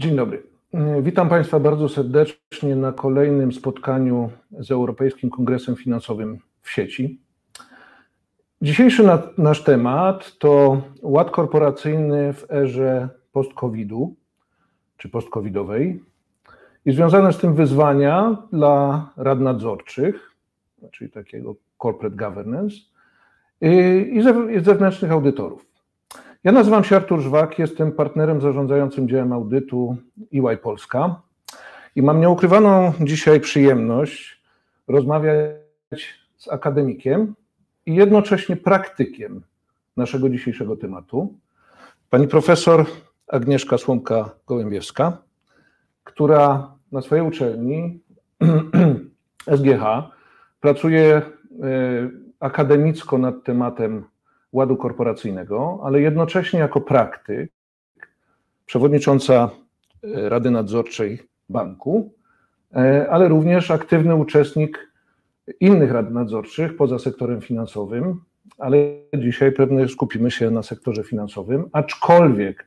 Dzień dobry. Witam Państwa bardzo serdecznie na kolejnym spotkaniu z Europejskim Kongresem Finansowym w sieci. Dzisiejszy na, nasz temat to ład korporacyjny w erze post-COVID-u czy post-COVIDowej i związane z tym wyzwania dla rad nadzorczych, czyli takiego corporate governance i zewnętrznych audytorów. Ja nazywam się Artur Żwak, jestem partnerem zarządzającym działem audytu EY Polska i mam nieukrywaną dzisiaj przyjemność rozmawiać z akademikiem i jednocześnie praktykiem naszego dzisiejszego tematu, pani profesor Agnieszka Słomka-Gołębiewska, która na swojej uczelni SGH pracuje e, akademicko nad tematem ładu korporacyjnego, ale jednocześnie jako praktyk, przewodnicząca e, Rady Nadzorczej Banku, e, ale również aktywny uczestnik innych rad nadzorczych poza sektorem finansowym, ale dzisiaj pewnie skupimy się na sektorze finansowym, aczkolwiek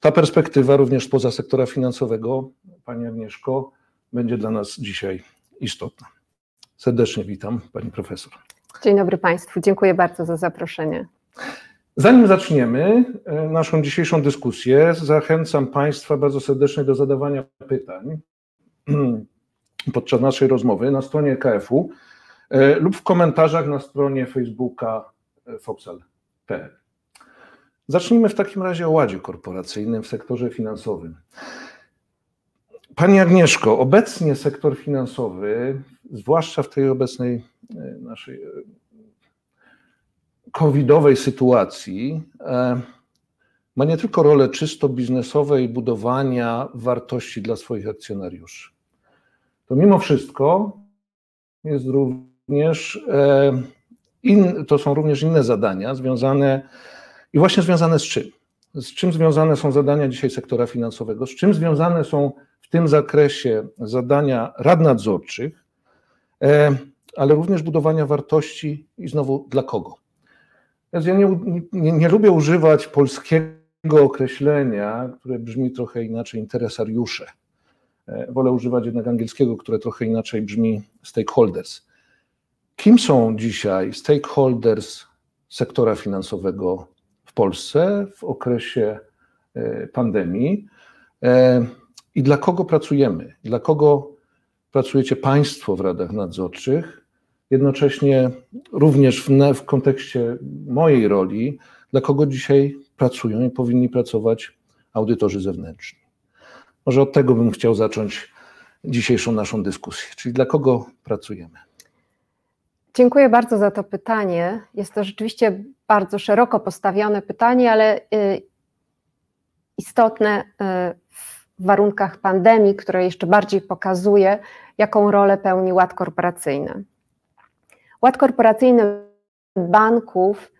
ta perspektywa również poza sektora finansowego, Pani Agnieszko, będzie dla nas dzisiaj istotna. Serdecznie witam Pani Profesor. Dzień dobry Państwu, dziękuję bardzo za zaproszenie. Zanim zaczniemy e, naszą dzisiejszą dyskusję, zachęcam Państwa bardzo serdecznie do zadawania pytań podczas naszej rozmowy na stronie KF-u e, lub w komentarzach na stronie Facebooka e, Foxal.pl. Zacznijmy w takim razie o ładzie korporacyjnym w sektorze finansowym. Pani Agnieszko, obecnie sektor finansowy, zwłaszcza w tej obecnej e, naszej e, covidowej sytuacji, e, ma nie tylko rolę czysto biznesowej budowania wartości dla swoich akcjonariuszy. To mimo wszystko jest również, in, to są również inne zadania związane i właśnie związane z czym? Z czym związane są zadania dzisiaj sektora finansowego? Z czym związane są w tym zakresie zadania rad nadzorczych, ale również budowania wartości i znowu dla kogo? Więc ja nie, nie, nie lubię używać polskiego określenia, które brzmi trochę inaczej, interesariusze. E, wolę używać jednak angielskiego, które trochę inaczej brzmi stakeholders. Kim są dzisiaj stakeholders sektora finansowego w Polsce w okresie e, pandemii e, i dla kogo pracujemy, dla kogo pracujecie Państwo w radach nadzorczych, jednocześnie również w, w kontekście mojej roli, dla kogo dzisiaj pracują i powinni pracować audytorzy zewnętrzni. Może od tego bym chciał zacząć dzisiejszą naszą dyskusję, czyli dla kogo pracujemy. Dziękuję bardzo za to pytanie. Jest to rzeczywiście bardzo szeroko postawione pytanie, ale y, istotne y, w warunkach pandemii, które jeszcze bardziej pokazuje, jaką rolę pełni ład korporacyjny. Ład korporacyjny banków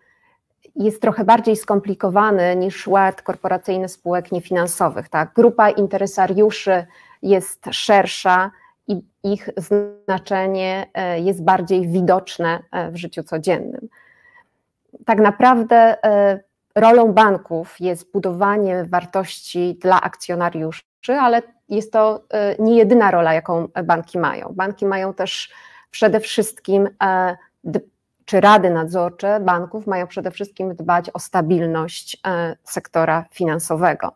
jest trochę bardziej skomplikowany niż ład korporacyjny spółek niefinansowych. Tak? Grupa interesariuszy jest szersza i ich znaczenie e, jest bardziej widoczne e, w życiu codziennym. Tak naprawdę e, rolą banków jest budowanie wartości dla akcjonariuszy, ale jest to nie jedyna rola, jaką banki mają. Banki mają też przede wszystkim, czy rady nadzorcze banków mają przede wszystkim dbać o stabilność sektora finansowego.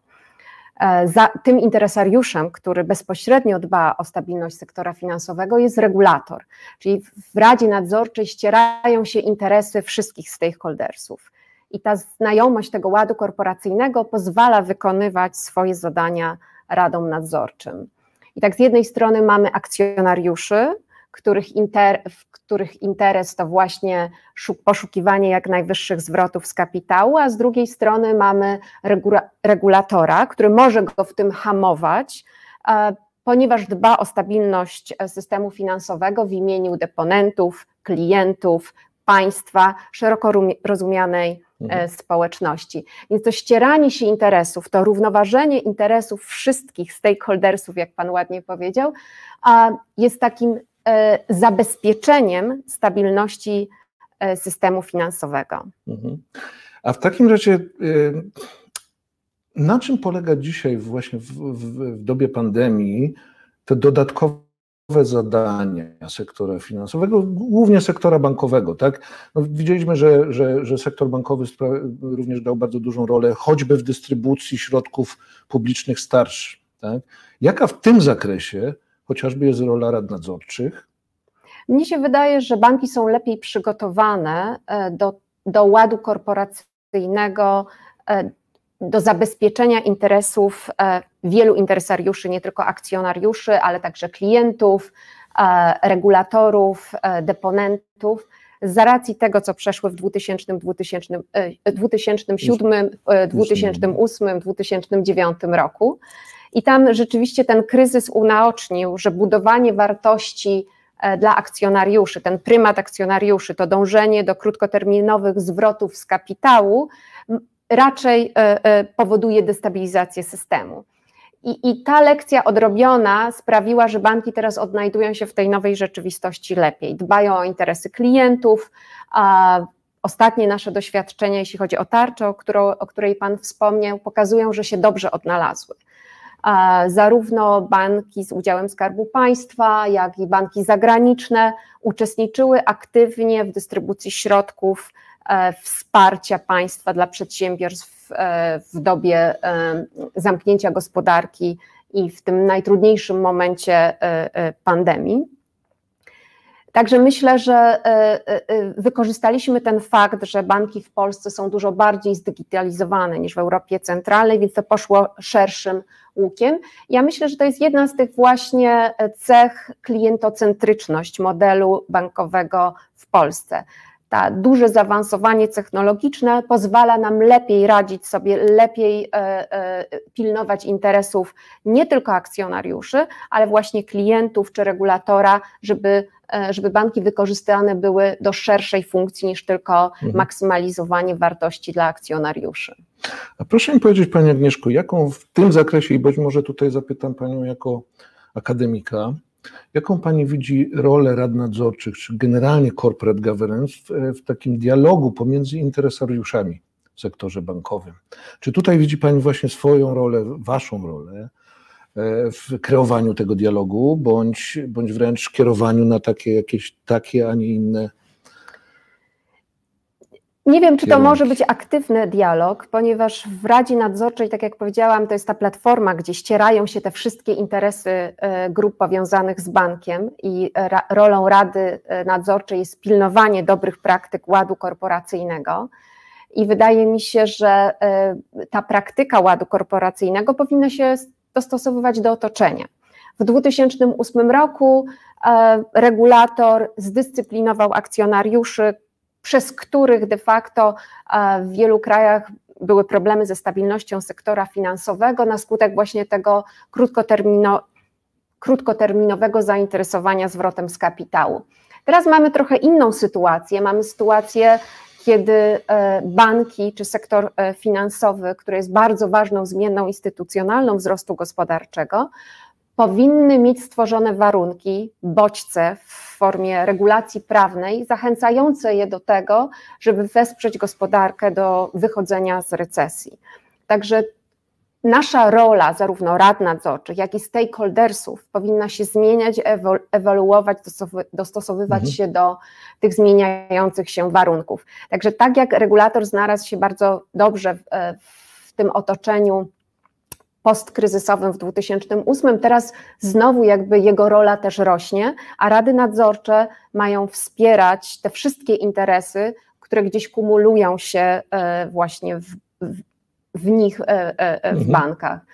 E, za tym interesariuszem, który bezpośrednio dba o stabilność sektora finansowego, jest regulator, czyli w Radzie Nadzorczej ścierają się interesy wszystkich stakeholdersów. I ta znajomość tego ładu korporacyjnego pozwala wykonywać swoje zadania radom nadzorczym. I tak z jednej strony mamy akcjonariuszy, których, inter, których interes to właśnie poszukiwanie jak najwyższych zwrotów z kapitału, a z drugiej strony mamy regulatora, który może go w tym hamować, e, ponieważ dba o stabilność systemu finansowego w imieniu deponentów, klientów, państwa, szeroko rozumianej e, mhm. społeczności. Więc to ścieranie się interesów, to równoważenie interesów wszystkich stakeholdersów, jak Pan ładnie powiedział, jest takim E, zabezpieczeniem stabilności e, systemu finansowego. Mhm. A w takim razie, e, na czym polega dzisiaj właśnie w, w, w dobie pandemii te dodatkowe zadania sektora finansowego, głównie sektora bankowego. Tak? No, widzieliśmy, że, że, że sektor bankowy również dał bardzo dużą rolę, choćby w dystrybucji środków publicznych starszych. Tak? Jaka w tym zakresie chociażby jest rola rad nadzorczych? Mnie się wydaje, że banki są lepiej przygotowane e, do, do ładu korporacyjnego, e, do zabezpieczenia interesów e, wielu interesariuszy, nie tylko akcjonariuszy, ale także klientów, regulatorów, deponentów z racji tego, co przeszło w 2000, 2000, 2007, 2008, 2009 roku. I tam rzeczywiście ten kryzys unaocznił, że budowanie wartości e, dla akcjonariuszy, ten prymat akcjonariuszy, to dążenie do krótkoterminowych zwrotów z kapitału raczej e, e, powoduje destabilizację systemu. I, I, ta lekcja odrobiona sprawiła, że banki teraz odnajdują się w tej nowej rzeczywistości lepiej. Dbają o interesy klientów. A ostatnie nasze doświadczenia, jeśli chodzi o tarczę, o, którą, o której Pan wspomniał, pokazują, że się dobrze odnalazły zarówno banki z udziałem Skarbu Państwa, jak i banki zagraniczne uczestniczyły aktywnie w dystrybucji środków wsparcia państwa dla przedsiębiorstw e, w dobie e, zamknięcia gospodarki i w tym najtrudniejszym momencie pandemii. Także myślę, że wykorzystaliśmy ten fakt, że banki w Polsce są dużo bardziej zdigitalizowane niż w Europie Centralnej, więc to poszło szerszym łukiem. Ja myślę, że to jest jedna z tych właśnie cech klientocentryczność modelu bankowego w Polsce. Ta duże zaawansowanie technologiczne pozwala nam lepiej radzić sobie, lepiej e, e, pilnować interesów nie tylko akcjonariuszy, ale właśnie klientów czy regulatora, żeby E, żeby banki wykorzystane były do szerszej funkcji niż tylko mhm. maksymalizowanie wartości dla akcjonariuszy. A proszę mi powiedzieć, Pani Agnieszko, jaką w tym zakresie, i być może tutaj zapytam Panią jako akademika, jaką Pani widzi rolę rad nadzorczych, czy generalnie corporate governance w, w takim dialogu pomiędzy interesariuszami w sektorze bankowym? Czy tutaj widzi Pani właśnie swoją rolę, Waszą rolę, E, w kreowaniu tego dialogu, bądź, bądź wręcz kierowaniu na takie jakieś takie, a nie inne. Nie wiem, czy to może być aktywny dialog, ponieważ w Radzie Nadzorczej, tak jak powiedziałam, to jest ta platforma, gdzie ścierają się te wszystkie interesy e, grup powiązanych z bankiem i rolą Rady e, Nadzorczej jest pilnowanie dobrych praktyk ładu korporacyjnego. I wydaje mi się, że ta praktyka ładu korporacyjnego powinna się dostosowywać do otoczenia. W 2008 roku e, regulator zdyscyplinował akcjonariuszy, przez których de facto e, w wielu krajach były problemy ze stabilnością sektora finansowego na skutek właśnie tego krótkotermino, krótkoterminowego zainteresowania zwrotem z kapitału. Teraz mamy trochę inną sytuację. Mamy sytuację kiedy e, banki czy sektor e, finansowy, który jest bardzo ważną zmienną instytucjonalną wzrostu gospodarczego, powinny mieć stworzone warunki, bodźce w formie regulacji prawnej, zachęcające je do tego, żeby wesprzeć gospodarkę do wychodzenia z recesji. Także nasza rola, zarówno rad nadzorczych, jak i stakeholdersów, powinna się zmieniać, ewoluować, dostosowywać mhm. się do tych zmieniających się warunków. Także tak jak regulator znalazł się bardzo dobrze w, e, w tym otoczeniu postkryzysowym w 2008, teraz znowu jakby jego rola też rośnie, a rady nadzorcze mają wspierać te wszystkie interesy, które gdzieś kumulują się e, właśnie w, w w nich e, e, w mhm. bankach.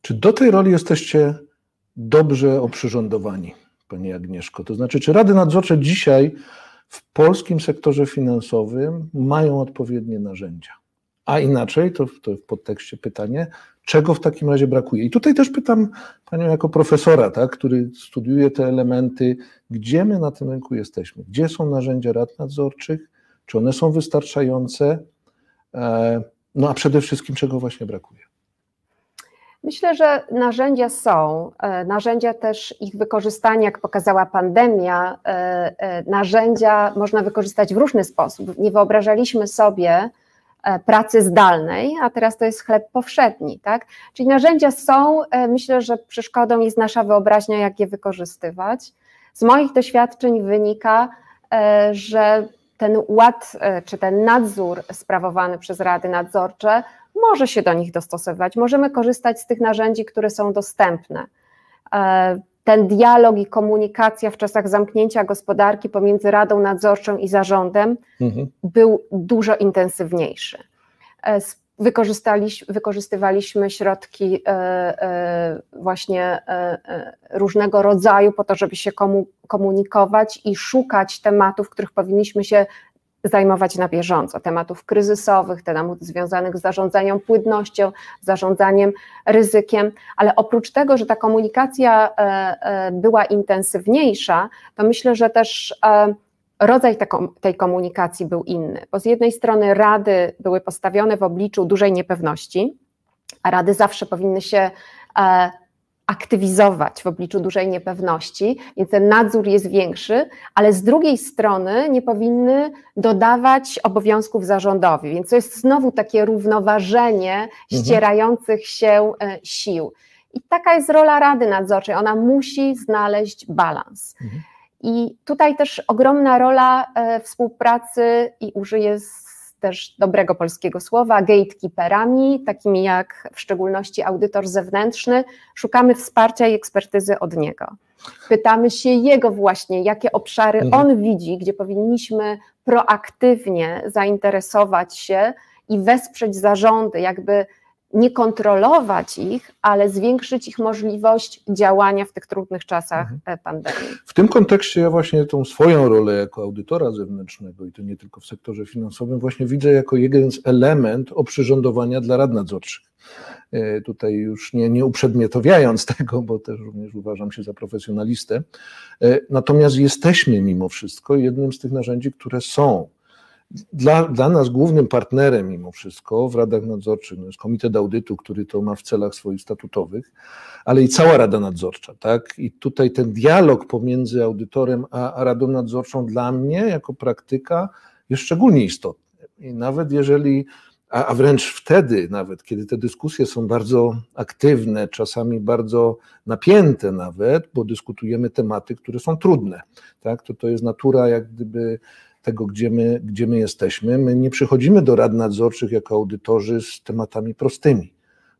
Czy do tej roli jesteście dobrze oprzyrządowani, Pani Agnieszko? To znaczy, czy rady nadzorcze dzisiaj w polskim sektorze finansowym mają odpowiednie narzędzia? A inaczej, to, to w podtekście pytanie, czego w takim razie brakuje? I tutaj też pytam Panią jako profesora, tak, który studiuje te elementy, gdzie my na tym rynku jesteśmy? Gdzie są narzędzia rad nadzorczych? Czy one są wystarczające? No a przede wszystkim czego właśnie brakuje? Myślę, że narzędzia są. E, narzędzia też ich wykorzystanie, jak pokazała pandemia, e, e, narzędzia można wykorzystać w różny sposób. Nie wyobrażaliśmy sobie e, pracy zdalnej, a teraz to jest chleb powszedni, tak? Czyli narzędzia są, e, myślę, że przeszkodą jest nasza wyobraźnia, jak je wykorzystywać. Z moich doświadczeń wynika, że ten ład czy ten nadzór sprawowany przez rady nadzorcze może się do nich dostosowywać. Możemy korzystać z tych narzędzi, które są dostępne ten dialog i komunikacja w czasach zamknięcia gospodarki pomiędzy Radą Nadzorczą i zarządem mhm. był dużo intensywniejszy. E, wykorzystywaliśmy środki e, e, właśnie różnego rodzaju po to, żeby się komunikować i szukać tematów, których powinniśmy się zajmować na bieżąco, tematów kryzysowych, tematów związanych z zarządzaniem płynnością, zarządzaniem ryzykiem, ale oprócz tego, że ta komunikacja e, e, była intensywniejsza, to myślę, że też e, rodzaj tej komunikacji był inny, bo z jednej strony rady były postawione w obliczu dużej niepewności, a rady zawsze powinny się aktywizować w obliczu dużej niepewności, więc ten nadzór jest większy, ale z drugiej strony nie powinny dodawać obowiązków zarządowi, więc to jest znowu takie równoważenie mhm. ścierających się e, sił. I taka jest rola Rady Nadzorczej, ona musi znaleźć balans. Mhm. I tutaj też ogromna rola e, współpracy i użyję też dobrego polskiego słowa, gatekeeperami, takimi jak w szczególności audytor zewnętrzny, szukamy wsparcia i ekspertyzy od niego. Pytamy się jego właśnie, jakie obszary mhm. on widzi, gdzie powinniśmy proaktywnie zainteresować się i wesprzeć zarządy, jakby nie kontrolować ich, ale zwiększyć ich możliwość działania w tych trudnych czasach mhm. E, pandemii. W tym kontekście ja właśnie tą swoją rolę jako audytora zewnętrznego i to nie tylko w sektorze finansowym właśnie widzę jako jeden z element oprzyrządowania dla rad nadzorczych. E, tutaj już nie, nie uprzedmiotowiając tego, bo też również uważam się za profesjonalistę. E, natomiast jesteśmy mimo wszystko jednym z tych narzędzi, które są dla, dla nas głównym partnerem mimo wszystko w radach nadzorczych no jest Komitet Audytu, który to ma w celach swoich statutowych, ale i cała Rada Nadzorcza, tak? I tutaj ten dialog pomiędzy audytorem a, a Radą Nadzorczą dla mnie jako praktyka jest szczególnie istotny. I nawet jeżeli, a, wręcz wtedy nawet, kiedy te dyskusje są bardzo aktywne, czasami bardzo napięte nawet, bo dyskutujemy tematy, które są trudne, tak? To, to jest natura jak gdyby tego, gdzie my, gdzie my jesteśmy. My nie przychodzimy do rad nadzorczych jako audytorzy z tematami prostymi,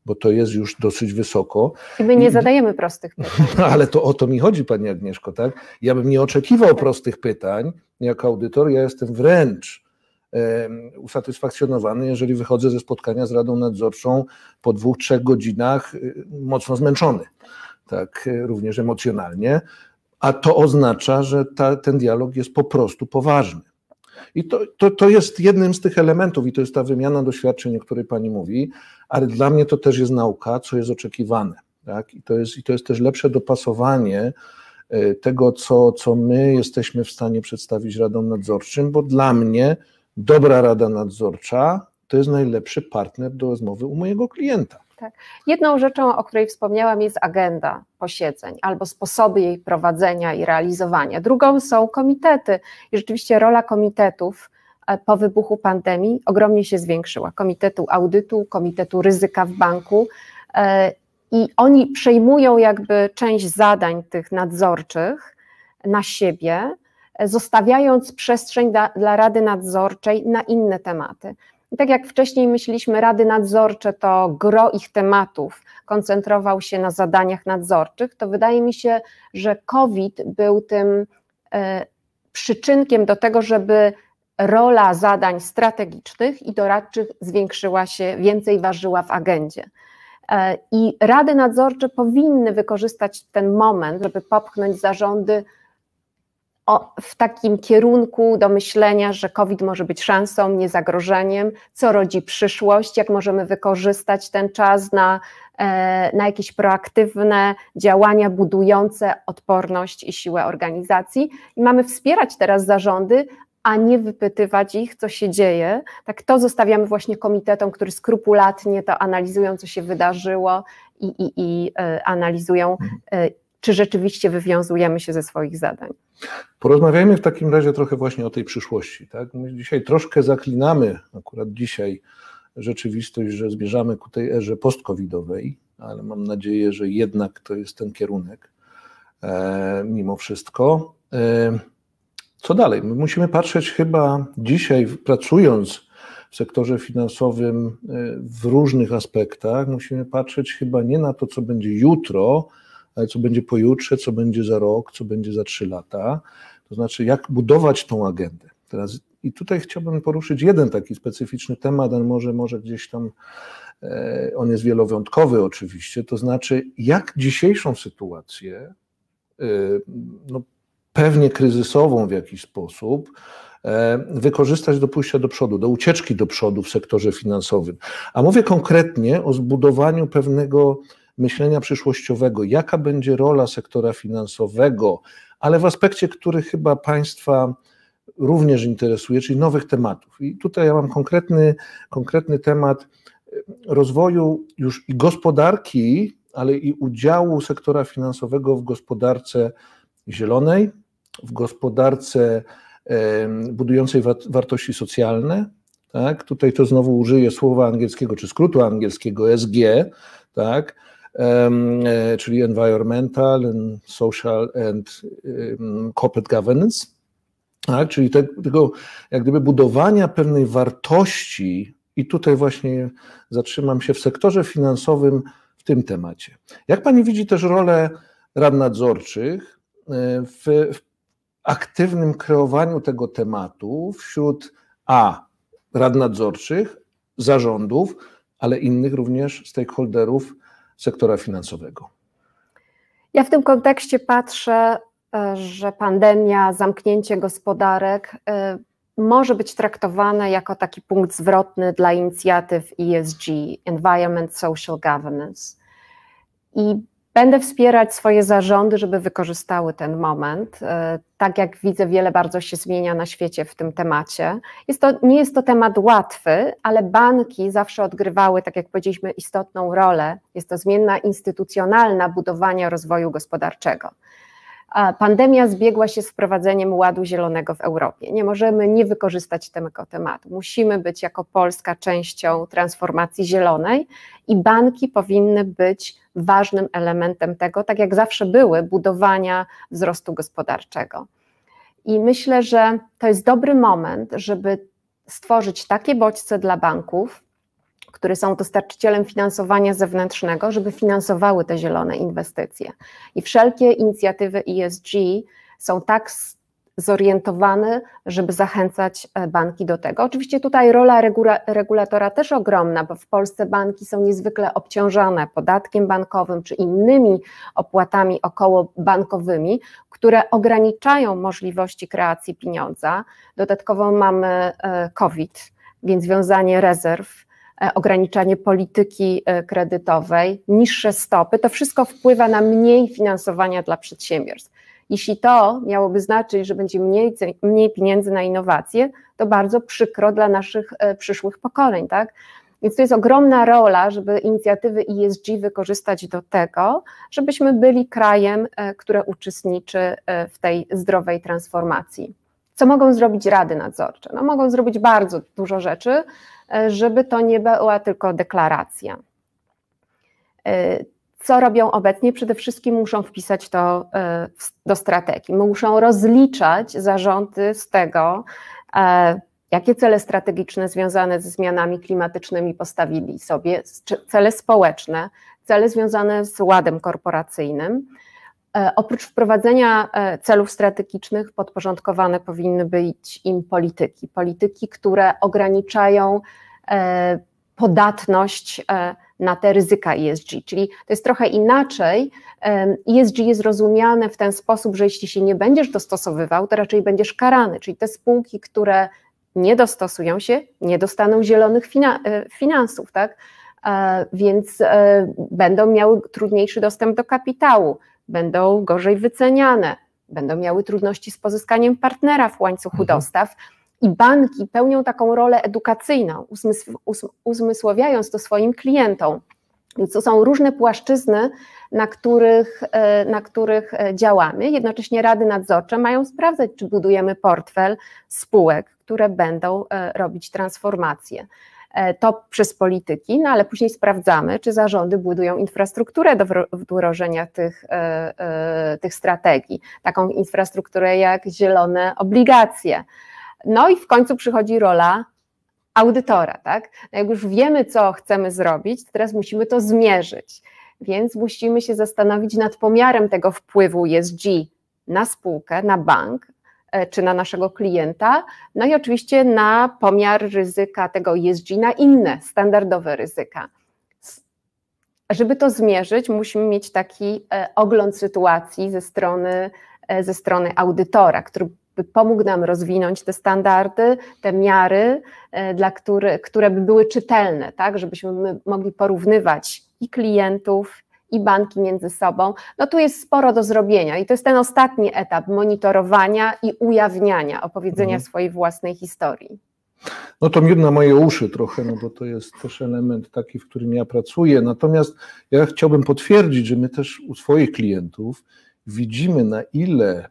bo to jest już dosyć wysoko. I my nie zadajemy prostych pytań. No, ale to o to mi chodzi, Pani Agnieszko, tak? Ja bym nie oczekiwał prostych pytań jako audytor, ja jestem wręcz usatysfakcjonowany, jeżeli wychodzę ze spotkania z Radą Nadzorczą po dwóch, trzech godzinach y, mocno zmęczony, tak, również emocjonalnie, a to oznacza, że ta, ten dialog jest po prostu poważny. I to, to, to jest jednym z tych elementów, i to jest ta wymiana doświadczeń, o której Pani mówi, ale dla mnie to też jest nauka, co jest oczekiwane. Tak? I, to jest, I to jest też lepsze dopasowanie e, tego, co, co my jesteśmy w stanie przedstawić radom nadzorczym, bo dla mnie dobra rada nadzorcza to jest najlepszy partner do rozmowy u mojego klienta. Tak. Jedną rzeczą, o której wspomniałam, jest agenda posiedzeń albo sposoby jej prowadzenia i realizowania. Drugą są komitety. I rzeczywiście rola komitetów e, po wybuchu pandemii ogromnie się zwiększyła. Komitetu audytu, komitetu ryzyka w banku. E, I oni przejmują jakby część zadań tych nadzorczych na siebie, e, zostawiając przestrzeń dla, dla Rady Nadzorczej na inne tematy. I tak jak wcześniej myśleliśmy, rady nadzorcze to gro ich tematów koncentrował się na zadaniach nadzorczych, to wydaje mi się, że COVID był tym e, przyczynkiem do tego, żeby rola zadań strategicznych i doradczych zwiększyła się, więcej ważyła w agendzie. E, I rady nadzorcze powinny wykorzystać ten moment, żeby popchnąć zarządy o, w takim kierunku do myślenia, że COVID może być szansą, nie zagrożeniem, co rodzi przyszłość, jak możemy wykorzystać ten czas na, e, na jakieś proaktywne działania budujące odporność i siłę organizacji. I mamy wspierać teraz zarządy, a nie wypytywać ich, co się dzieje. Tak to zostawiamy właśnie komitetom, które skrupulatnie to analizują, co się wydarzyło i, i, i e, analizują, e, czy rzeczywiście wywiązujemy się ze swoich zadań. Porozmawiajmy w takim razie trochę właśnie o tej przyszłości. Tak? My dzisiaj troszkę zaklinamy, akurat dzisiaj, rzeczywistość, że zmierzamy ku tej erze post-covidowej, ale mam nadzieję, że jednak to jest ten kierunek e, mimo wszystko. E, co dalej? My musimy patrzeć chyba dzisiaj, pracując w sektorze finansowym e, w różnych aspektach, musimy patrzeć chyba nie na to, co będzie jutro, ale co będzie pojutrze, co będzie za rok, co będzie za trzy lata. To znaczy, jak budować tą agendę. Teraz, I tutaj chciałbym poruszyć jeden taki specyficzny temat, ale może, może gdzieś tam e, on jest wielowątkowy oczywiście, to znaczy, jak dzisiejszą sytuację, e, no, pewnie kryzysową w jakiś sposób, e, wykorzystać do pójścia do przodu, do ucieczki do przodu w sektorze finansowym. A mówię konkretnie o zbudowaniu pewnego myślenia przyszłościowego, jaka będzie rola sektora finansowego, ale w aspekcie, który chyba Państwa również interesuje, czyli nowych tematów. I tutaj ja mam konkretny, konkretny temat rozwoju już i gospodarki, ale i udziału sektora finansowego w gospodarce zielonej, w gospodarce budującej wartości socjalne. Tak? Tutaj to znowu użyję słowa angielskiego, czy skrótu angielskiego SG, tak? E, czyli Environmental, and Social and Corporate Governance, tak? czyli tego jak gdyby budowania pewnej wartości i tutaj właśnie zatrzymam się w sektorze finansowym w tym temacie. Jak Pani widzi też rolę rad nadzorczych e, w, w aktywnym kreowaniu tego tematu wśród A rad nadzorczych, zarządów, ale innych również stakeholderów sektora finansowego. Ja w tym kontekście patrzę, e, że pandemia, zamknięcie gospodarek e, może być traktowane jako taki punkt zwrotny dla inicjatyw ESG, Environment Social Governance. I Będę wspierać swoje zarządy, żeby wykorzystały ten moment. E, tak jak widzę, wiele bardzo się zmienia na świecie w tym temacie. Jest to, nie jest to temat łatwy, ale banki zawsze odgrywały, tak jak powiedzieliśmy, istotną rolę. Jest to zmienna instytucjonalna budowania rozwoju gospodarczego. Pandemia zbiegła się z wprowadzeniem ładu zielonego w Europie. Nie możemy nie wykorzystać tego tematu. Musimy być jako Polska częścią transformacji zielonej i banki powinny być ważnym elementem tego, tak jak zawsze były, budowania wzrostu gospodarczego. I myślę, że to jest dobry moment, żeby stworzyć takie bodźce dla banków, które są dostarczycielem finansowania zewnętrznego, żeby finansowały te zielone inwestycje. I wszelkie inicjatywy ESG są tak zorientowane, żeby zachęcać e, banki do tego. Oczywiście tutaj rola regulatora też ogromna, bo w Polsce banki są niezwykle obciążone podatkiem bankowym czy innymi opłatami okołobankowymi, które ograniczają możliwości kreacji pieniądza. Dodatkowo mamy e, COVID, więc wiązanie rezerw ograniczanie polityki e, kredytowej, niższe stopy, to wszystko wpływa na mniej finansowania dla przedsiębiorstw. Jeśli to miałoby znaczyć, że będzie mniej, mniej pieniędzy na innowacje, to bardzo przykro dla naszych e, przyszłych pokoleń, tak? Więc to jest ogromna rola, żeby inicjatywy ESG wykorzystać do tego, żebyśmy byli krajem, które uczestniczy w tej zdrowej transformacji. Co mogą zrobić rady nadzorcze? No, mogą zrobić bardzo dużo rzeczy, E, żeby to nie była tylko deklaracja. E, co robią obecnie? Przede wszystkim muszą wpisać to e, do strategii. Muszą rozliczać zarządy z tego, jakie cele strategiczne związane ze zmianami klimatycznymi postawili sobie, cele społeczne, cele związane z ładem korporacyjnym. Oprócz wprowadzenia celów strategicznych, podporządkowane powinny być im polityki. Polityki, które ograniczają E, podatność e, na te ryzyka ESG, czyli to jest trochę inaczej. ESG jest rozumiane w ten sposób, że jeśli się nie będziesz dostosowywał, to raczej będziesz karany, czyli te spółki, które nie dostosują się, nie dostaną zielonych e, finansów, tak? Więc będą miały trudniejszy dostęp do kapitału, będą gorzej wyceniane, będą miały trudności z pozyskaniem partnera w łańcuchu mhm. dostaw i banki pełnią taką rolę edukacyjną, uzmysławiając to swoim klientom, Więc to są różne płaszczyzny, na których, e, na których e, działamy. Jednocześnie rady nadzorcze mają sprawdzać, czy budujemy portfel spółek, które będą robić transformację. To przez polityki, no ale później sprawdzamy, czy zarządy budują infrastrukturę do wdrożenia tych, tych strategii. Taką infrastrukturę jak zielone obligacje. No i w końcu przychodzi rola audytora, tak? No jak już wiemy, co chcemy zrobić, to teraz musimy to zmierzyć. Więc musimy się zastanowić nad pomiarem tego wpływu ESG na spółkę, na bank e, czy na naszego klienta, no i oczywiście na pomiar ryzyka tego ESG na inne standardowe ryzyka. Żeby to zmierzyć, musimy mieć taki e, ogląd sytuacji ze strony, e, ze strony audytora, który by pomógł nam rozwinąć te standardy, te miary, e, dla który, które by były czytelne, tak, żebyśmy mogli porównywać i klientów, i banki między sobą. No tu jest sporo do zrobienia i to jest ten ostatni etap monitorowania i ujawniania, opowiedzenia mhm. swojej własnej historii. No to miód na moje uszy trochę, no bo to jest też element taki, w którym ja pracuję. Natomiast ja chciałbym potwierdzić, że my też u swoich klientów widzimy, na ile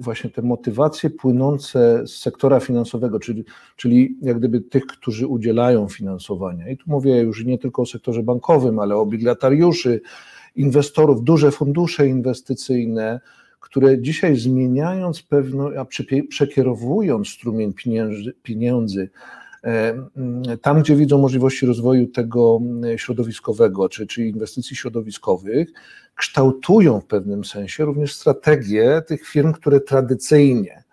właśnie te motywacje płynące z sektora finansowego, czyli, czyli jak gdyby tych, którzy udzielają finansowania. I tu mówię już nie tylko o sektorze bankowym, ale o obligatariuszy, inwestorów, duże fundusze inwestycyjne, które dzisiaj zmieniając pewno, a przekierowując strumień pieniędzy, pieniędzy tam, gdzie widzą możliwości rozwoju tego środowiskowego, czy, czy inwestycji środowiskowych, kształtują w pewnym sensie również strategię tych firm, które tradycyjnie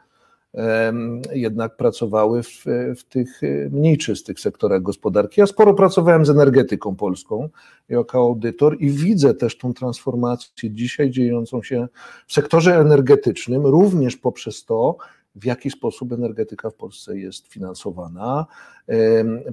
jednak pracowały w, w, tych mniej czystych sektorach gospodarki. Ja sporo pracowałem z energetyką polską jako audytor i widzę też tą transformację dzisiaj dziejącą się w sektorze energetycznym, również poprzez to, w jaki sposób energetyka w Polsce jest finansowana,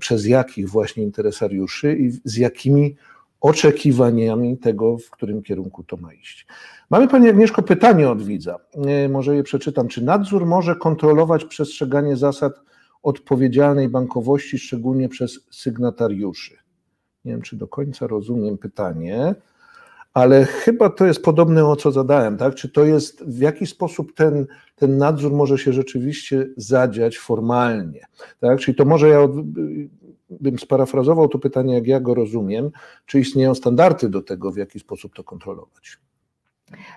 przez jakich właśnie interesariuszy i z jakimi oczekiwaniami tego, w którym kierunku to ma iść. Mamy Pani Agnieszko pytanie od widza, e, może je przeczytam. Czy nadzór może kontrolować przestrzeganie zasad odpowiedzialnej bankowości, szczególnie przez sygnatariuszy? Nie wiem, czy do końca rozumiem pytanie ale chyba to jest podobne o co zadałem, tak? Czy to jest, w jaki sposób ten, ten nadzór może się rzeczywiście zadziać formalnie, tak? Czyli to może ja bym sparafrazował to pytanie, jak ja go rozumiem, czy istnieją standardy do tego, w jaki sposób to kontrolować?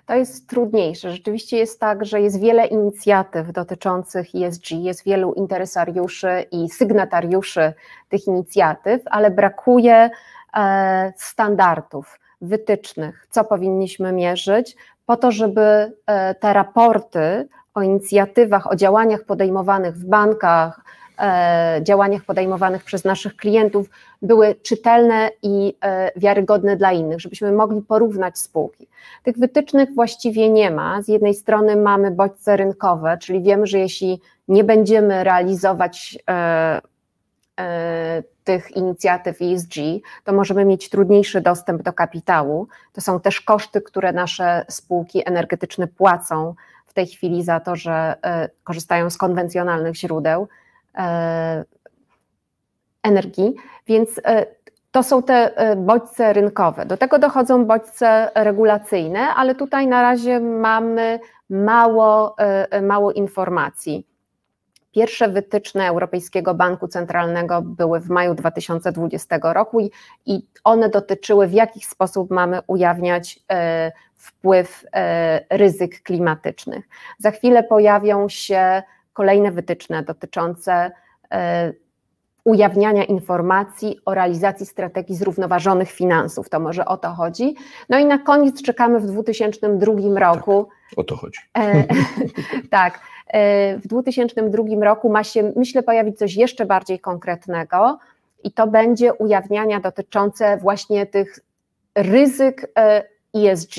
To jest trudniejsze. Rzeczywiście jest tak, że jest wiele inicjatyw dotyczących ESG, jest wielu interesariuszy i sygnatariuszy tych inicjatyw, ale brakuje e, standardów wytycznych, co powinniśmy mierzyć, po to, żeby e, te raporty o inicjatywach, o działaniach podejmowanych w bankach, e, działaniach podejmowanych przez naszych klientów były czytelne i e, wiarygodne dla innych, żebyśmy mogli porównać spółki. Tych wytycznych właściwie nie ma. Z jednej strony mamy bodźce rynkowe, czyli wiemy, że jeśli nie będziemy realizować tych inicjatyw ESG, to możemy mieć trudniejszy dostęp do kapitału. To są też koszty, które nasze spółki energetyczne płacą w tej chwili za to, że e, korzystają z konwencjonalnych źródeł e, energii, więc e, to są te bodźce rynkowe. Do tego dochodzą bodźce regulacyjne, ale tutaj na razie mamy mało, mało informacji. Pierwsze wytyczne Europejskiego Banku Centralnego były w maju 2020 roku i, one dotyczyły, w jaki sposób mamy ujawniać e, wpływ e, ryzyk klimatycznych. Za chwilę pojawią się kolejne wytyczne dotyczące e, ujawniania informacji o realizacji strategii zrównoważonych finansów. To może o to chodzi. No i na koniec czekamy w 2002 roku. Tak, o to chodzi. E, tak. E, w 2002 roku ma się, myślę, pojawić coś jeszcze bardziej konkretnego i to będzie ujawniania dotyczące właśnie tych ryzyk ESG.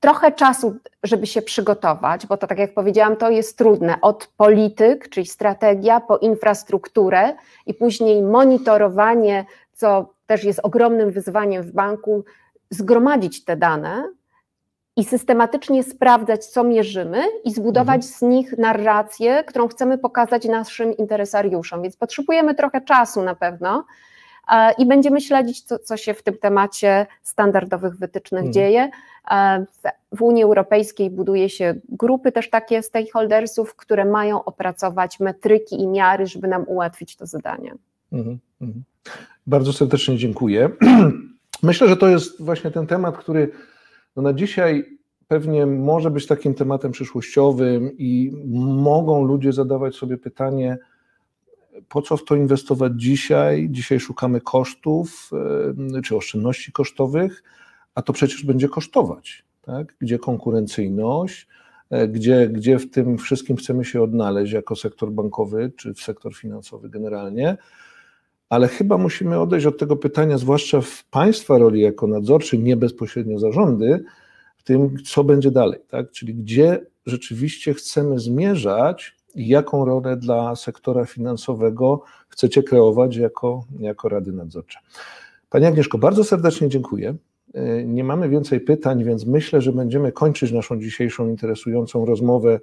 Trochę czasu, żeby się przygotować, bo to, tak jak powiedziałam, to jest trudne. Od polityk, czyli strategia, po infrastrukturę i później monitorowanie, co też jest ogromnym wyzwaniem w banku, zgromadzić te dane, i systematycznie sprawdzać, co mierzymy i zbudować mhm. z nich narrację, którą chcemy pokazać naszym interesariuszom. Więc potrzebujemy trochę czasu na pewno, i będziemy śledzić, co, co się w tym temacie standardowych wytycznych Mhm. dzieje. E, w- W Unii Europejskiej buduje się grupy też takie stakeholdersów, które mają opracować metryki i miary, żeby nam ułatwić to zadanie. Mhm, mhm. Bardzo serdecznie dziękuję. Myślę, że to jest właśnie ten temat, który no na dzisiaj pewnie może być takim tematem przyszłościowym i mogą ludzie zadawać sobie pytanie, po co w to inwestować dzisiaj? Dzisiaj szukamy kosztów e, czy oszczędności kosztowych, a to przecież będzie kosztować. Tak? Gdzie konkurencyjność, e, gdzie, gdzie w tym wszystkim chcemy się odnaleźć jako sektor bankowy czy w sektor finansowy generalnie ale chyba musimy odejść od tego pytania, zwłaszcza w Państwa roli jako nadzorczy, nie bezpośrednio zarządy, w tym, co będzie dalej, tak? czyli gdzie rzeczywiście chcemy zmierzać jaką rolę dla sektora finansowego chcecie kreować jako, jako Rady Nadzorcze. Pani Agnieszko, bardzo serdecznie dziękuję. E, Nie mamy więcej pytań, więc myślę, że będziemy kończyć naszą dzisiejszą interesującą rozmowę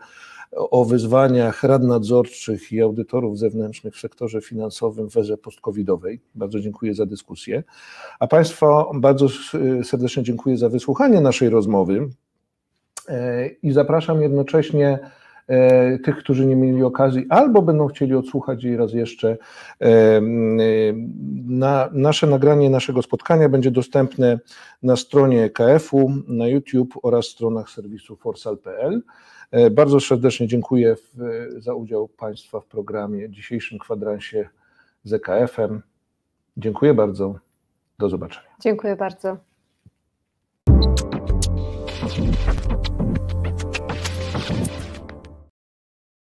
o wyzwaniach rad nadzorczych i audytorów zewnętrznych w sektorze finansowym w erze post-covidowej. Bardzo dziękuję za dyskusję. A Państwa bardzo s- serdecznie dziękuję za wysłuchanie naszej rozmowy E, i zapraszam jednocześnie e, tych, którzy nie mieli okazji albo będą chcieli odsłuchać jej raz jeszcze. e, e, Na, nasze nagranie naszego spotkania będzie dostępne na stronie KF-u, na YouTube oraz stronach serwisu forsal.pl. E, Bardzo serdecznie dziękuję za udział Państwa w programie dzisiejszym kwadransie z EKF-em. Dziękuję bardzo. Do zobaczenia. Dziękuję bardzo.